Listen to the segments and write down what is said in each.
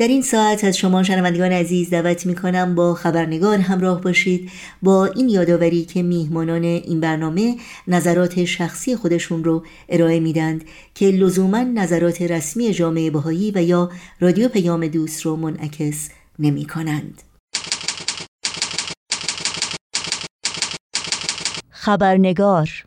در این ساعت از شما شنوندگان عزیز دعوت می کنم با خبرنگار همراه باشید با این یادآوری که میهمانان این برنامه نظرات شخصی خودشون رو ارائه میدند که لزوما نظرات رسمی جامعه بهایی و یا رادیو پیام دوست رو منعکس نمی کنند. خبرنگار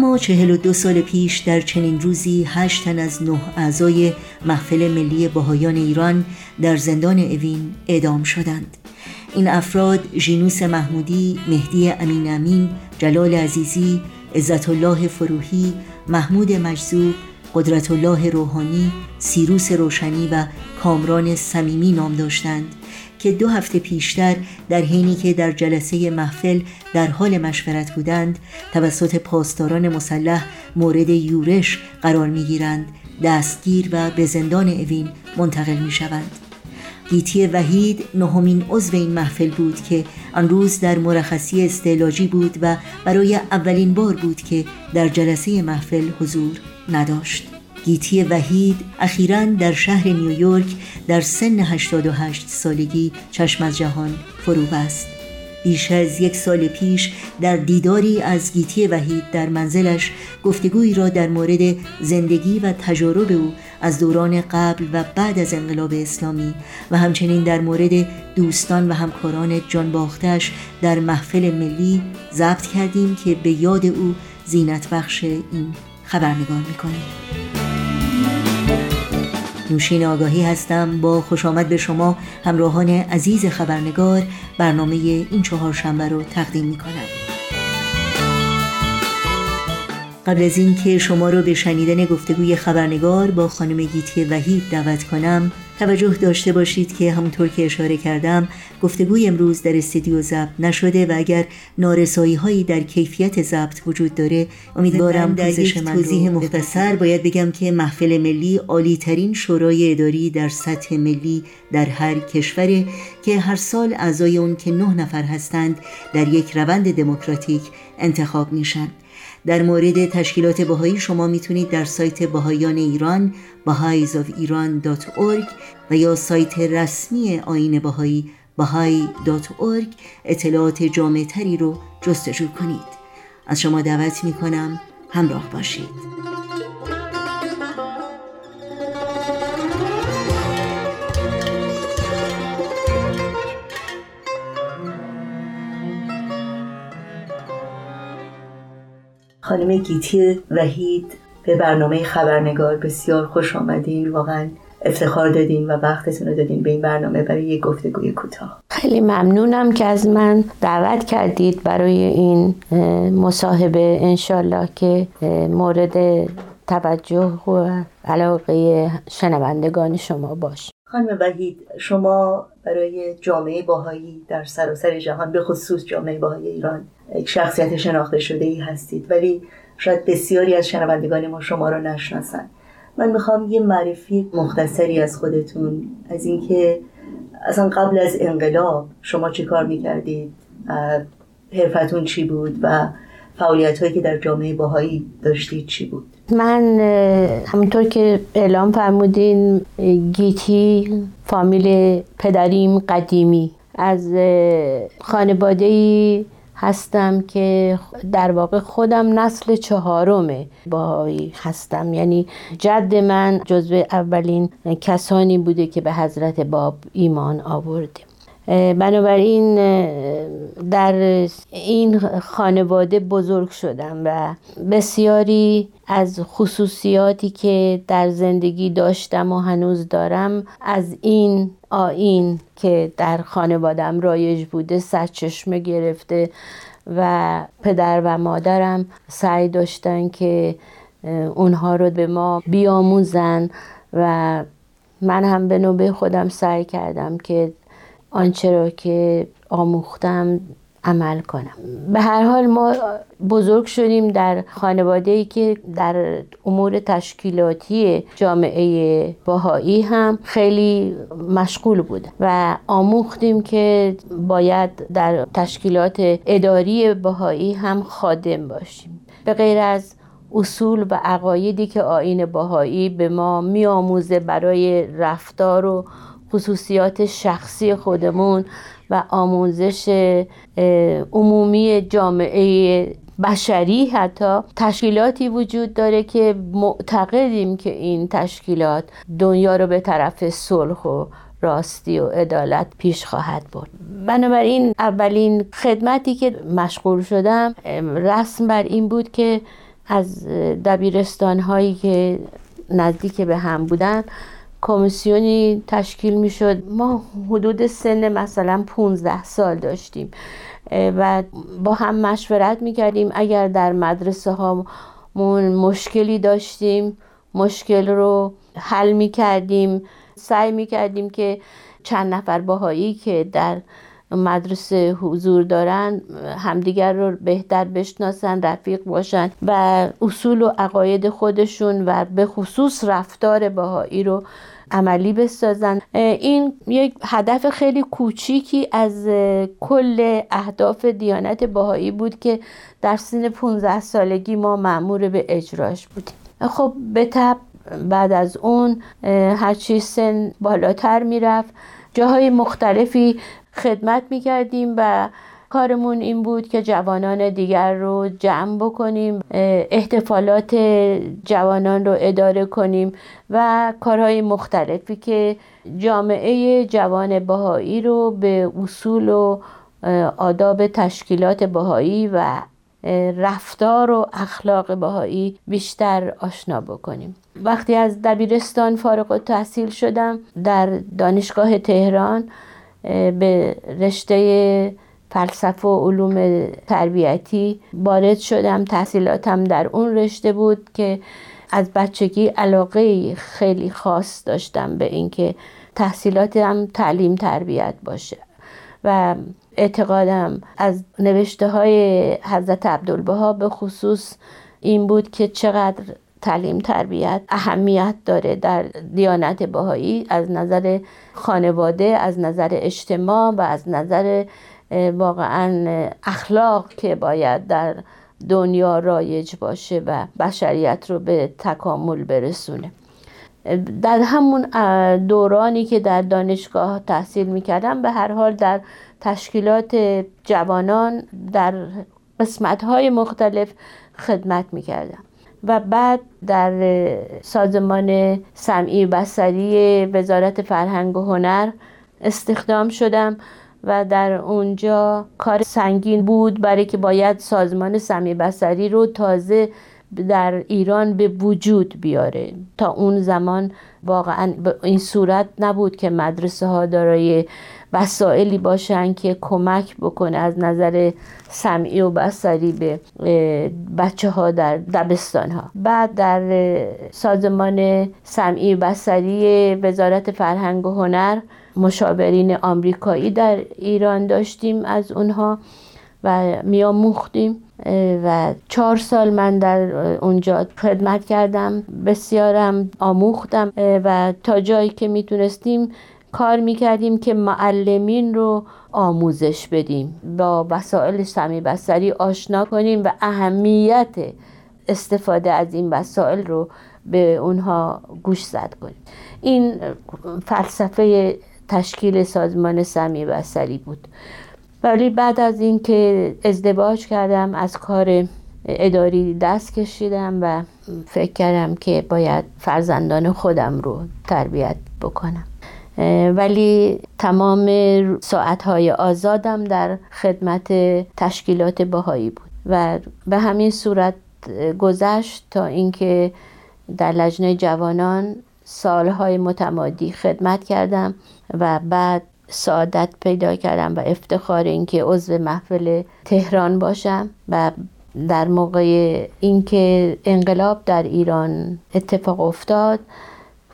و ما چهل و دو سال پیش در چنین روزی هشت تن از نه اعضای محفل ملی باهایان ایران در زندان اوین اعدام شدند. این افراد ژینوس محمودی، مهدی امین امین، جلال عزیزی، عزت الله فروهی، محمود مجذوب، قدرت الله روحانی، سیروس روشنی و کامران صمیمی نام داشتند. که دو هفته پیشتر در حینی که در جلسه محفل در حال مشورت بودند توسط پاسداران مسلح مورد یورش قرار می‌گیرند دستگیر و به زندان اوین منتقل می شوند. گیتی وحید نهمین عضو این محفل بود که آن روز در مرخصی استعلاجی بود و برای اولین بار بود که در جلسه محفل حضور نداشت. گیتی وحید اخیرا در شهر نیویورک در سن 88 سالگی چشم از جهان فرو بست بیش از یک سال پیش در دیداری از گیتی وحید در منزلش گفتگویی را در مورد زندگی و تجارب او از دوران قبل و بعد از انقلاب اسلامی و همچنین در مورد دوستان و همکاران جان باختش در محفل ملی ضبط کردیم که به یاد او زینت بخش این خبرنگار می‌کنیم. نوشین آگاهی هستم با خوش آمد به شما همراهان عزیز خبرنگار برنامه این چهار شنبه رو تقدیم می کنم. قبل از اینکه شما رو به شنیدن گفتگوی خبرنگار با خانم گیتی وحید دعوت کنم توجه داشته باشید که همونطور که اشاره کردم گفتگوی امروز در استودیو ضبط نشده و اگر نارسایی هایی در کیفیت ضبط وجود داره امیدوارم در یک توضیح مختصر باید بگم که محفل ملی عالی ترین شورای اداری در سطح ملی در هر کشوره که هر سال اعضای اون که نه نفر هستند در یک روند دموکراتیک انتخاب میشن. در مورد تشکیلات بهایی شما می‌تونید در سایت بهایان ایران baha'isofIran.org و یا سایت رسمی آین بهایی bahai.org اطلاعات جامع تری رو جستجو کنید. از شما دعوت می کنم همراه باشید. خانم گیتی وحید به برنامه خبرنگار بسیار خوش آمدین. واقعا افتخار دادین و وقتتون رو دادین به این برنامه برای یک گفتگوی کوتاه. خیلی ممنونم که از من دعوت کردید برای این مصاحبه. انشالله که مورد توجه و علاقه شنوندگان شما باش خانم وحید شما برای جامعه باهایی در سراسر جهان به خصوص جامعه باهایی ایران یک شخصیت شناخته شده ای هستید. ولی شاید بسیاری از شنوندگان ما شما را نشناسن من می‌خوام یه معرفی مختصری از خودتون از اینکه اصلا قبل از انقلاب شما چی کار می‌کردید؟ حرفتون چی بود و فعالیت هایی که در جامعه باهایی داشتید چی بود؟ من همونطور که اعلام فرمودین گیتی فامیل پدریم قدیمی. از خانواده هستم که در واقع خودم نسل چهارم باهایی هستم. یعنی جد من جزو اولین کسانی بوده که به حضرت باب ایمان آورده بنابراین در این خانواده بزرگ شدم و بسیاری از خصوصیاتی که در زندگی داشتم و هنوز دارم از این آین که در خانوادم رایج بوده سرچشمه گرفته و پدر و مادرم سعی داشتن که اونها رو به ما بیاموزن و من هم به نوبه خودم سعی کردم که آنچه را که آموختم عمل کنم. به هر حال ما بزرگ شدیم در خانواده ای که در امور تشکیلاتی جامعه باهایی هم خیلی مشغول بود و آموختیم که باید در تشکیلات اداری باهایی هم خادم باشیم. به غیر از اصول و عقایدی که آین باهایی به ما میآموزه برای رفتار و خصوصیات شخصی خودمون و آموزش عمومی جامعه بشری حتی تشکیلاتی وجود داره که معتقدیم که این تشکیلات دنیا رو به طرف صلح و راستی و عدالت پیش خواهد برد. بنابراین اولین خدمتی که مشغول شدم رسم بر این بود که از دبیرستان هایی که نزدیک به هم بودن کمیسیونی تشکیل می شد ما حدود سن مثلا 15 سال داشتیم. و با هم مشورت می کردیم اگر در مدرسه هامون مشکلی داشتیم مشکل رو حل می کردیم سعی می کردیم که چند نفر باهایی که در مدرسه حضور دارن همدیگر رو بهتر بشناسن رفیق باشن و اصول و عقاید خودشون و به خصوص رفتار باهایی رو عملی بسازن. این یک هدف خیلی کوچیکی از کل اهداف دیانت باهایی بود که در سن 15 سالگی ما معمور به اجراش بودیم. خب به تب بعد از اون هرچی سن بالاتر می‌رفت. جاهای مختلفی خدمت می‌کردیم و کارمون این بود که جوانان دیگر رو جمع بکنیم احتفالات جوانان رو اداره کنیم و کارهای مختلفی که جامعه جوان بهایی رو به اصول و آداب تشکیلات بهایی و رفتار و اخلاق بهایی بیشتر آشنا بکنیم. وقتی از دبیرستان فارغ تحصیل شدم در دانشگاه تهران به رشته فلسفه و علوم تربیتی وارد شدم. تحصیلاتم در اون رشته بود که از بچگی علاقه خیلی خاص داشتم به اینکه تحصیلاتم تعلیم تربیت باشه. و اعتقادم از نوشته های حضرت عبدالبها به خصوص این بود که چقدر تعلیم تربیت اهمیت داره در دیانت بهایی. از نظر خانواده از نظر اجتماع و از نظر واقعا اخلاق که باید در دنیا رایج باشه و بشریت رو به تکامل برسونه. در همون دورانی که در دانشگاه تحصیل می‌کردم به هر حال در تشکیلات جوانان در قسمت های مختلف خدمت می‌کردم. و بعد در سازمان سمعی بسری وزارت فرهنگ و هنر استخدام شدم و در اونجا کار سنگین بود برای که باید سازمان سمی بسری رو تازه در ایران به وجود بیاره. تا اون زمان واقعا این صورت نبود که مدرسه ها دارای وسائلی باشن که کمک بکنه از نظر سمعی و بسری به بچه ها در دبستان ها بعد در سازمان سمعی بسری وزارت فرهنگ و هنر مشاورین آمریکایی در ایران داشتیم از اونها و میاموختیم و چهار سال من در اونجا خدمت کردم بسیارم آموختم و تا جایی که می‌تونستیم کار می‌کردیم که معلمین رو آموزش بدیم با وسایل سمی بسری آشنا کنیم و اهمیت استفاده از این وسایل رو به اونها گوش زد کنیم. این فلسفه تشکیل سازمان سمی بسری بود. ولی بعد از اینکه ازدواج کردم از کار اداری دست کشیدم و فکر کردم که باید فرزندان خودم رو تربیت بکنم. ولی تمام ساعتهای آزادم در خدمت تشکیلات باهایی بود و به همین صورت گذشت تا اینکه در لجنه جوانان سالهای متمادی خدمت کردم و بعد سعادت پیدا کردم و افتخار اینکه عضو محفل تهران باشم و در موقع اینکه انقلاب در ایران اتفاق افتاد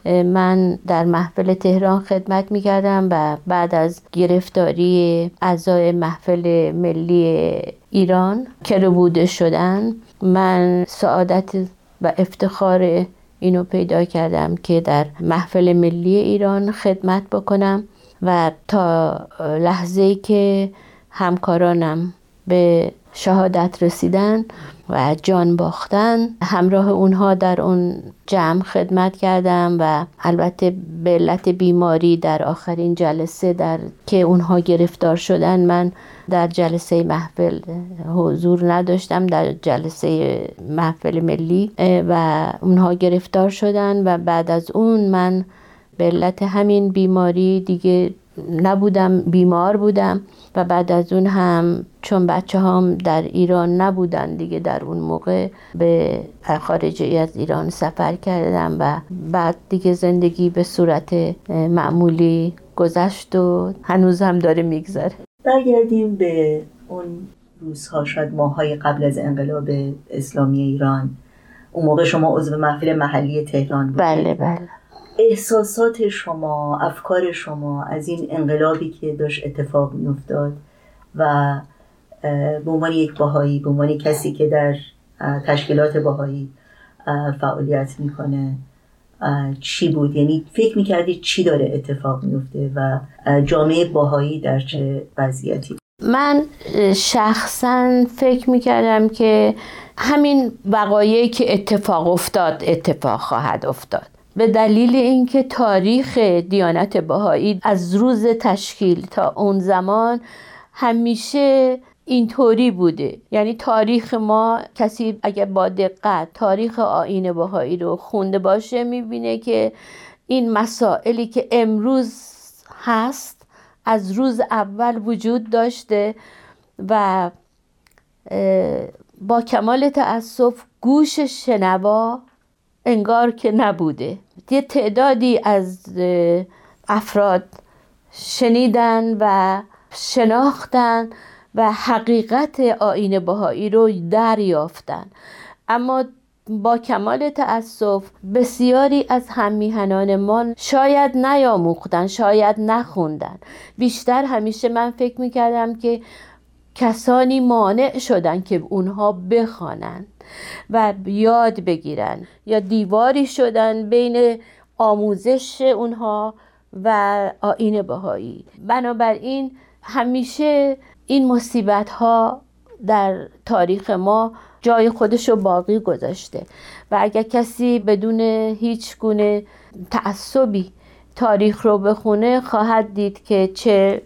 من در محفل تهران خدمت می کردم و بعد از گرفتاری اعضای محفل ملی ایران که بوده شدن من سعادت و افتخار اینو پیدا کردم که در محفل ملی ایران خدمت بکنم. و تا لحظه که همکارانم به شهادت رسیدن و جان باختن همراه اونها در اون جمع خدمت کردم و البته به علت بیماری در آخرین جلسه در که اونها گرفتار شدن من در جلسه محفل حضور نداشتم در جلسه محفل ملی و اونها گرفتار شدن و بعد از اون من به علت همین بیماری دیگه نبودم بیمار بودم و بعد از اون هم چون بچه هم در ایران نبودن دیگه در اون موقع به خارجی از ایران سفر کردم و بعد دیگه زندگی به صورت معمولی گذشت و هنوز هم داره میگذره. برگردیم به اون روزها شاید ماهای قبل از انقلاب اسلامی ایران. اون موقع شما عضو محفل محلی تهران بودید. بله بله. احساسات شما افکار شما از این انقلابی که داشت اتفاق میافتاد و به عنوان یک باهایی به عنوان کسی که در تشکیلات باهایی فعالیت می‌کنه چی بود؟ یعنی فکر می‌کردی چی داره اتفاق میفته و جامعه باهایی در چه وضعیتی؟ من شخصا فکر می‌کردم که همین وقایعی که اتفاق افتاد اتفاق خواهد افتاد. به دلیل اینکه تاریخ دیانت بهایی از روز تشکیل تا اون زمان همیشه اینطوری بوده. یعنی تاریخ ما کسی اگر با دقت تاریخ آین بهایی رو خونده باشه می‌بینه که این مسائلی که امروز هست از روز اول وجود داشته و با کمال تأسف گوش شنوا انگار که نبوده. یه تعدادی از افراد شنیدن و شناختن و حقیقت آین بهایی رو دریافتن. اما با کمال تأسف بسیاری از هممیهنانمان شاید نیاموختن شاید نخوندن. بیشتر همیشه من فکر می‌کردم که کسانی مانع شدن که اونها بخوانند و یاد بگیرن یا دیواری شدن بین آموزش اونها و آین بهایی. بنابراین همیشه این مصیبت ها در تاریخ ما جای خودش رو باقی گذاشته و اگر کسی بدون هیچ گونه تعصبی تاریخ رو بخونه خواهد دید که چه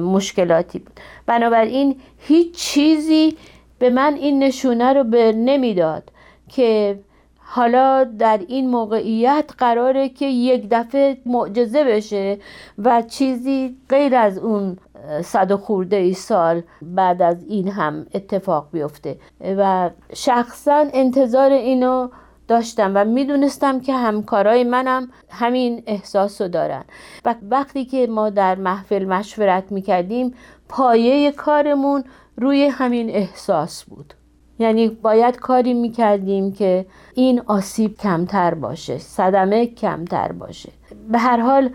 مشکلاتی بود. بنابراین هیچ چیزی به من این نشونه رو به نمی‌داد که حالا در این موقعیت قراره که یک دفعه معجزه بشه و چیزی غیر از اون صد و خورده ای سال بعد از این هم اتفاق بیفته. و شخصا انتظار اینو داشتم و می‌دونستم که همکارای منم همین احساس رو دارن. و وقتی که ما در محفل مشورت می‌کردیم پایه کارمون روی همین احساس بود. یعنی باید کاری می‌کردیم که این آسیب کمتر باشه صدمه کمتر باشه. به هر حال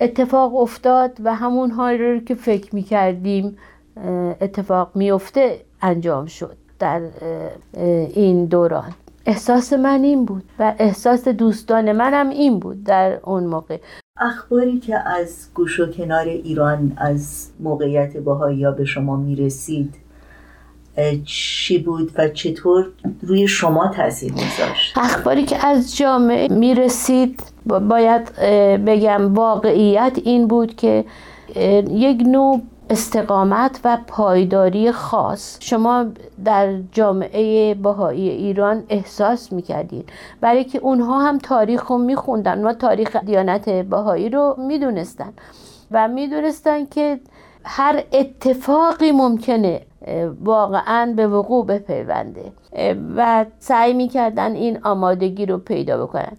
اتفاق افتاد و همون حال رو که فکر می‌کردیم اتفاق میفته انجام شد در این دوران. احساس من این بود و احساس دوستان منم این بود در اون موقع. اخباری که از گوش و کنار ایران از موقعیت باهایی به شما می‌رسید چی بود و چطور روی شما تاثیر میذاشت؟ اخباری که از جامعه می‌رسید باید بگم واقعیت این بود که یک نوع استقامت و پایداری خاص. شما در جامعه بهایی ایران احساس می‌کردید برای که اونها هم تاریخ رو میخوندن و تاریخ دیانت بهایی رو می‌دونستن. و می‌دونستن که هر اتفاقی ممکنه واقعا به وقوع بپیونده. و سعی می‌کردن این آمادگی رو پیدا بکنن.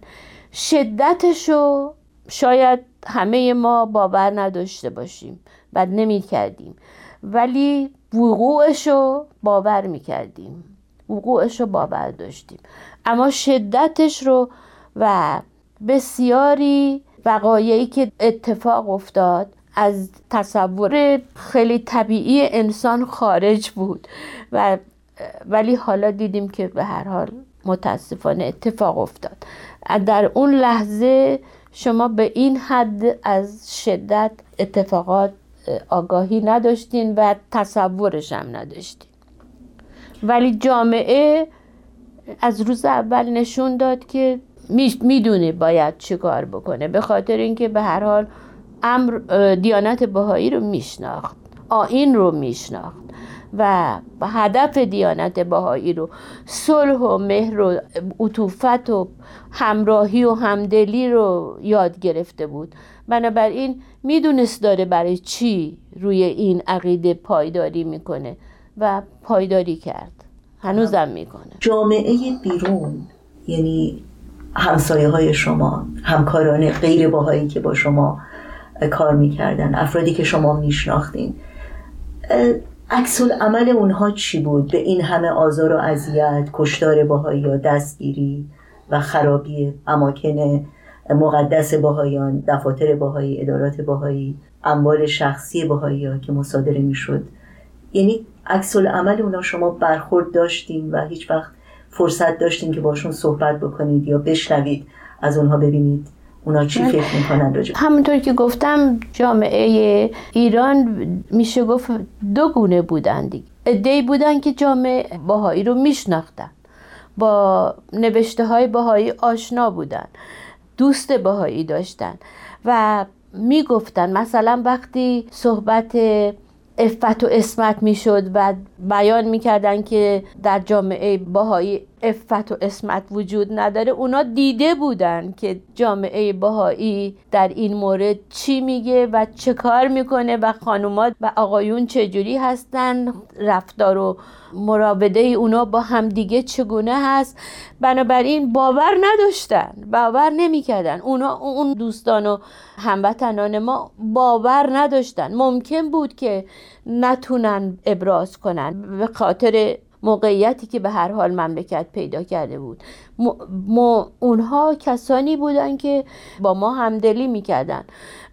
شدتش رو شاید همه ما باور نداشته باشیم. و نمی کردیم ولی وقوعش رو باور می کردیم وقوعش رو باور داشتیم. اما شدتش رو و بسیاری وقایعی که اتفاق افتاد از تصور خیلی طبیعی انسان خارج بود. و ولی حالا دیدیم که به هر حال متاسفانه اتفاق افتاد. در اون لحظه شما به این حد از شدت اتفاقات آگاهی نداشتین و تصورش هم نداشتین. ولی جامعه از روز اول نشون داد که می‌دونه باید چه کار بکنه به خاطر اینکه به هر حال امر دیانت بهایی رو میشناخت آین رو میشناخت. و هدف دیانت بهایی رو صلح و مهر و عطوفت و همراهی و همدلی رو یاد گرفته بود. بنابراین می‌دونست داره برای چی روی این عقیده پایداری می‌کنه و پایداری کرد. هنوزم می‌کنه. جامعه بیرون یعنی همسایه های شما همکاران غیر باهایی که با شما کار می‌کردن افرادی که شما میشناختین عکس عمل اونها چی بود؟ به این همه آزار و اذیت کشتار باهایی یا دستگیری و خرابی اماکن مقدس باهایان دفاتر باهایی ادارات باهایی اموال شخصی باهایی ها که مصادره می‌شد. یعنی عکس عمل اونا شما برخورد داشتین و هیچ وقت فرصت داشتین که باشون صحبت بکنید یا بشنوید از اونها ببینید. اونا چی. فکر می‌کنن راجع همونطور که گفتم جامعه ایران میشه گفت دو گونه بودن دیگه. ادهی بودن که جامعه باهایی رو میشناختن. با نوشته های باهایی آشنا بودن. دوست باهایی داشتن. و می‌گفتن مثلا وقتی صحبت افت و اسمت می‌شد و بیان می‌کردن که در جامعه باهایی افت و اسمت وجود نداره. اونا دیده بودن که جامعه باهایی در این مورد چی میگه و چه کار می‌کنه و خانومات و آقایون چجوری هستن. رفتار و مراوده اونا با همدیگه چگونه هست؟ بنابراین باور نداشتن باور نمی‌کردن. اونا اون دوستان و هموطنان ما باور نداشتن. ممکن بود که نتونن ابراز کنن. به خاطر موقعیتی که به هر حال مملکت پیدا کرده بود. ما اونها کسانی بودن که با ما همدلی می‌کردن.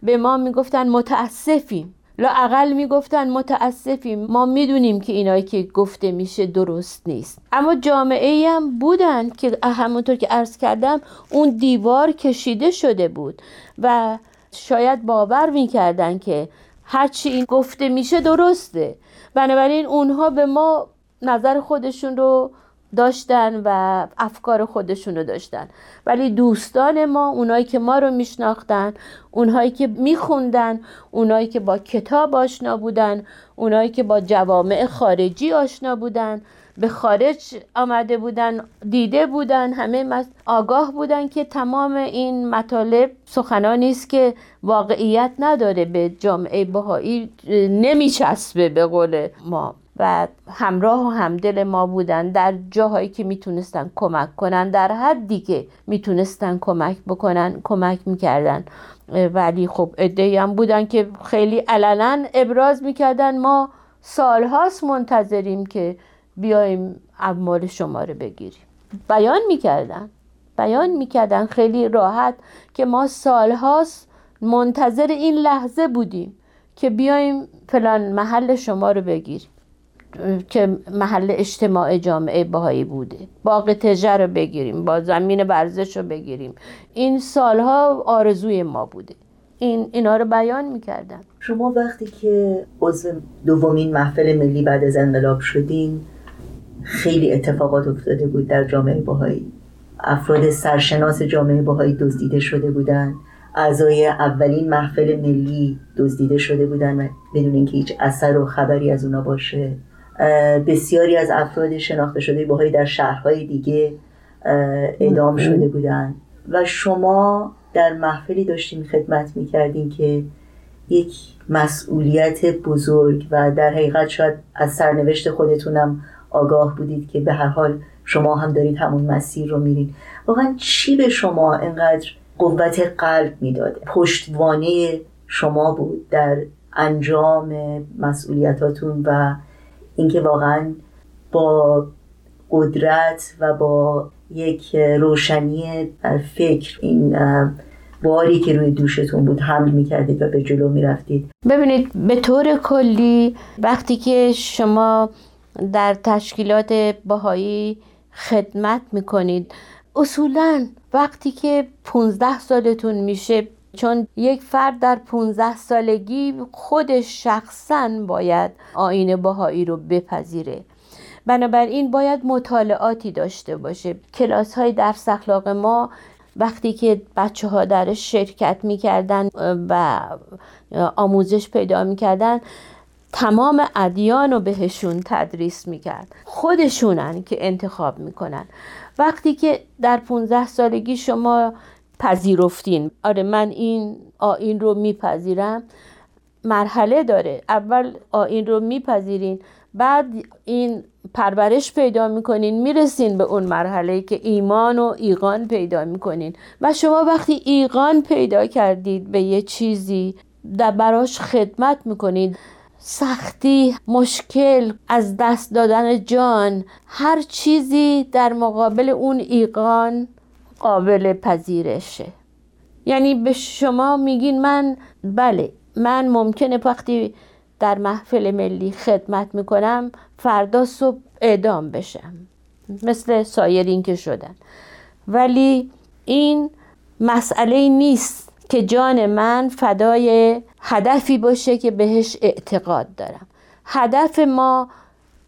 به ما می‌گفتن متاسفیم. لاقل می‌گفتن متاسفیم. ما می‌دونیم که اینایی که گفته میشه درست نیست. اما جامعه هم بودن که همونطور که عرض کردم اون دیوار کشیده شده بود و شاید باور می‌کردن که هرچی این گفته میشه درسته. بنابراین اونها به ما نظر خودشون رو داشتن و افکار خودشون رو داشتن. ولی دوستان ما اونایی که ما رو میشناختن اونهایی که میخوندن اونایی که با کتاب آشنا بودن اونایی که با جوامع خارجی آشنا بودن به خارج آمده بودن دیده بودن همه آگاه بودن که تمام این مطالب سخنانی است که واقعیت نداره به جامعه بهایی نمیچسبه به قول ما. و همراه و همدل ما بودن. در جاهایی که می‌تونستن کمک کنن در حدی که می‌تونستن کمک بکنن کمک می‌کردن. ولی خب ادهی هم بودن که خیلی علنا ابراز می‌کردن. ما سالهاست منتظریم که بیایم اموال شما رو بگیریم. بیان می‌کردن. بیان می‌کردن. خیلی راحت که ما سالهاست منتظر این لحظه بودیم که بیایم فلان محل شما رو بگیریم. که محل اجتماع جامعه باهایی بوده. باغ تجه رو بگیریم با زمین ورزش رو بگیریم. این سالها آرزوی ما بوده. این اینا رو بیان می‌کردن. شما وقتی که عضو دومین محفل ملی بعد از انقلاب شدین خیلی اتفاقات افتاده بود در جامعه باهایی. افراد سرشناس جامعه باهایی دزدیده شده بودند اعضای اولین محفل ملی دزدیده شده بودن بدون اینکه هیچ اثر و خبری از اونا باشه. بسیاری از افراد شناخته شده باهایی در شهرهای دیگه اعدام شده بودن. و شما در محفلی داشتین خدمت می‌کردین که یک مسئولیت بزرگ و در حقیقت شاید از سرنوشت خودتونم آگاه بودید که به هر حال شما هم دارید همون مسیر رو میرید واقعا چی به شما انقدر قوت قلب می‌داد پشتوانه شما بود در انجام مسئولیتاتون و اینکه واقعا با قدرت و با یک روشنی فکر این باری که روی دوشتون بود حمل می‌کردید و به جلو می‌رفتید. ببینید به طور کلی وقتی که شما در تشکیلات باهایی خدمت می‌کنید اصولا وقتی که 15 سالتون میشه چون یک فرد در 15 سالگی خودش شخصا باید آین باهایی رو بپذیره. بنابراین باید مطالعاتی داشته باشه. کلاس های درس اخلاق ما وقتی که بچه ها درش شرکت می‌کردن و آموزش پیدا می‌کردن تمام ادیان رو بهشون تدریس می‌کرد. خودشونن که انتخاب می‌کنن. وقتی که در 15 سالگی شما پذیرفتین. آره من این آین رو میپذیرم. مرحله داره. اول آین رو میپذیرین بعد این پرورش پیدا می‌کنین می‌رسین به اون مرحله که ایمان و ایقان پیدا می‌کنین. و شما وقتی ایقان پیدا کردید به یه چیزی در براش خدمت می‌کنید سختی مشکل از دست دادن جان هر چیزی در مقابل اون ایقان قابل پذیرشه. یعنی به شما میگین من بله من ممکنه وقتی در محفل ملی خدمت می‌کنم فردا صبح اعدام بشم. مثل سایرین که شدن. ولی این مسئله نیست که جان من فدای هدفی باشه که بهش اعتقاد دارم. هدف ما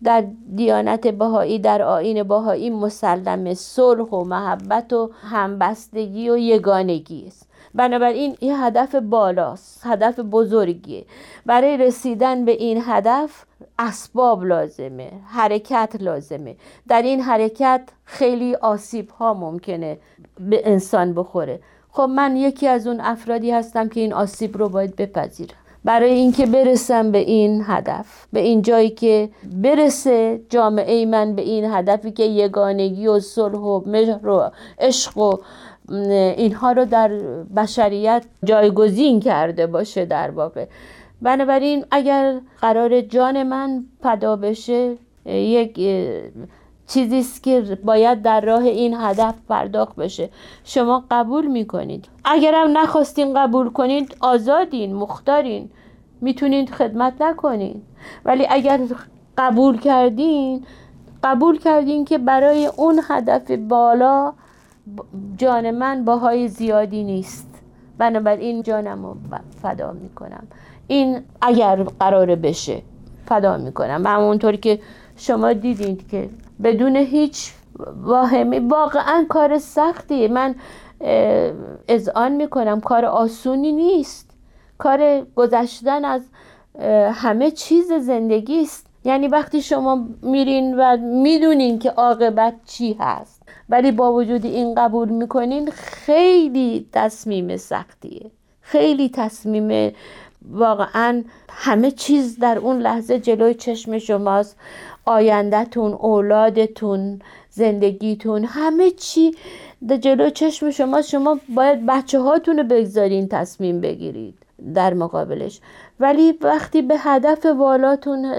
در دیانت بهایی در آین بهایی مسلم صلح و محبت و همبستگی و یگانگی است. بنابراین این هدف بالاست هدف بزرگیه. برای رسیدن به این هدف اسباب لازمه حرکت لازمه. در این حرکت خیلی آسیب ها ممکنه به انسان بخوره. خب من یکی از اون افرادی هستم که این آسیب رو باید بپذیرم. برای اینکه برسم به این هدف به این جایی که برسه جامعه من به این هدفی که یگانگی و صلح و مهر و عشق و اینها رو در بشریت جایگزین کرده باشه در واقع. بنابراین اگر قرار جان من فدا بشه یک چیزی است که باید در راه این هدف پرداخت بشه. شما قبول می‌کنید. اگرم نخواستین قبول کنید آزادین مختارین. می‌تونید خدمت نکنید ولی اگر قبول کردین قبول کردین که برای اون هدف بالا جان من باهای زیادی نیست. بنابراین جانم رو فدا می‌کنم. این اگر قرار بشه فدا می‌کنم. و همونطور که شما دیدید که بدون هیچ واهمی. واقعا کار سختیه. من اذعان می‌کنم. کار آسونی نیست. کار گذشتن از همه چیز زندگی است. یعنی وقتی شما میرین و می‌دونین که عاقبت چی هست ولی با وجود این قبول می‌کنین خیلی تصمیم سختیه. خیلی تصمیم واقعا همه چیز در اون لحظه جلوی چشم شماست. آیندهتون اولادتون زندگیتون همه چی در جلوی چشم شما شما باید بچه هاتون رو بگذارین تصمیم بگیرید در مقابلش. ولی وقتی به هدف والاتون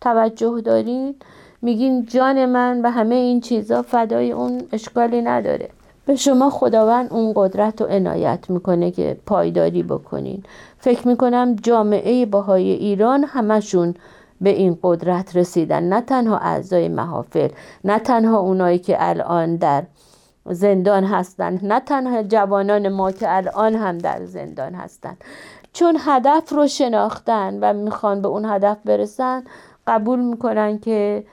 توجه دارین میگین جان من و همه این چیزا فدای اون اشکالی نداره. به شما خداوند اون قدرت و عنایت می‌کنه که پایداری بکنین. فکر می‌کنم جامعه باهای ایران همشون به این قدرت رسیدن. نه تنها اعضای محافل نه تنها اونایی که الان در زندان هستند نه تنها جوانان ما که الان هم در زندان هستند. چون هدف رو شناختن و می‌خوان به اون هدف برسن قبول می‌کنن که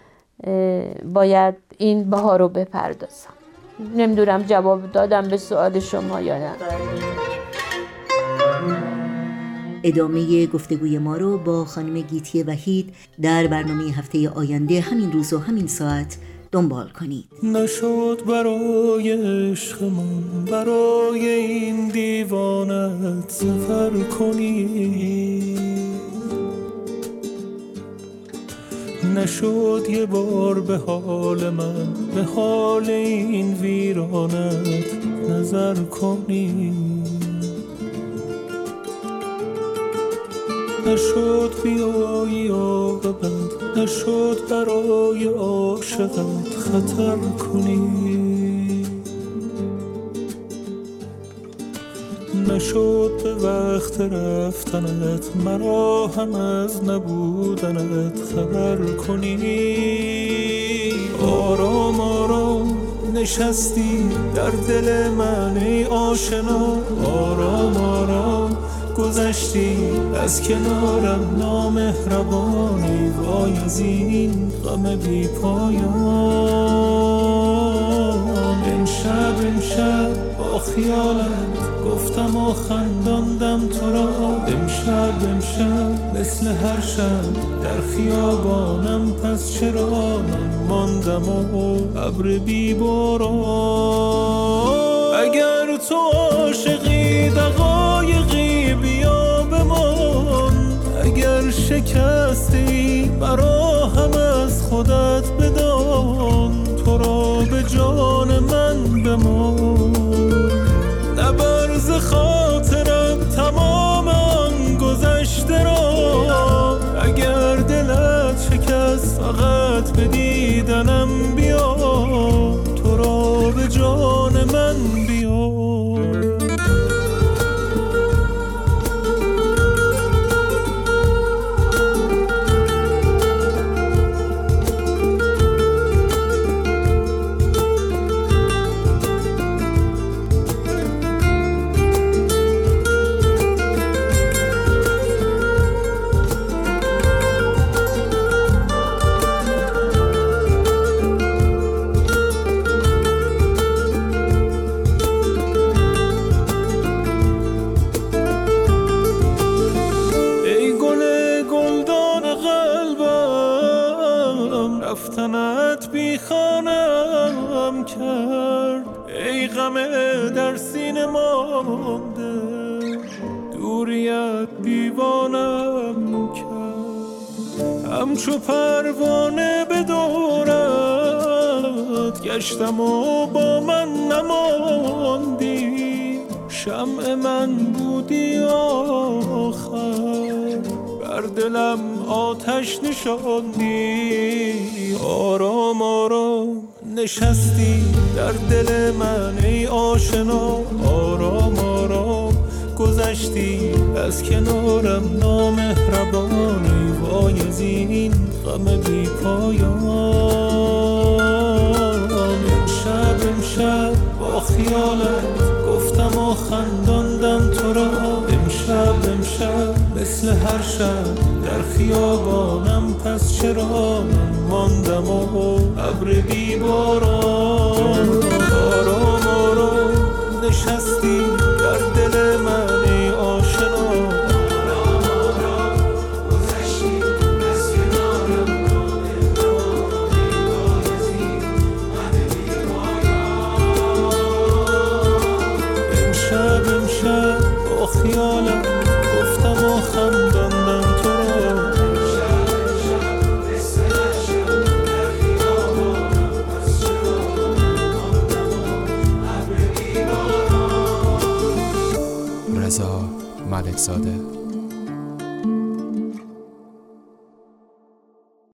باید این بها رو بپردازم نمی‌دونم جواب دادم به سوال شما یا نه. ادامه گفتگوی ما رو با خانم گیتی وحید در برنامه هفته آینده همین روز و همین ساعت دنبال کنید. نشد برای عشقمون برای این دیوانت سفر کنی نشد یه بار به حال من به حال این ویرانت نظر کنی نشد بیایی آقابت نشد برای عاشقت خطر کنی. نشد به وقت رفتنت مرا هم از نبودنت خبر کنی. آرام آرام نشستی در دل من ای آشنا. آرام آرام گذشتی از کنارم نامهربانی وای از این غم بی پایان. امشب امشب با خیالت گفتم و خنداندم تو را. امشب امشب مثل هر شب در خیابانم پس چرا من ماندم و ابر بی اگر تو عاشقی دقایقی شکستی برا هم از خودت بدان. رفتنت بی خانم کرد. ای غم در سینه مانده. دوریت دیوانم کرد. همچو پروانه به دورت گشتم و با من نماندی. شمع من بودی آخر. بر دلم آتش نشاندی. آرام آرام. نشستی در دل من ای آشنا. آرام آرام. گذشتی از کنارم نامهربانی وای از این غم بی پایان. امشب امشب با خیالت گفتم و خنداندم تو را. امشب امشب مثل هر شب در خیابانم پس چرا من ماندم و ابر بیباران؟ آرام آرام نشستی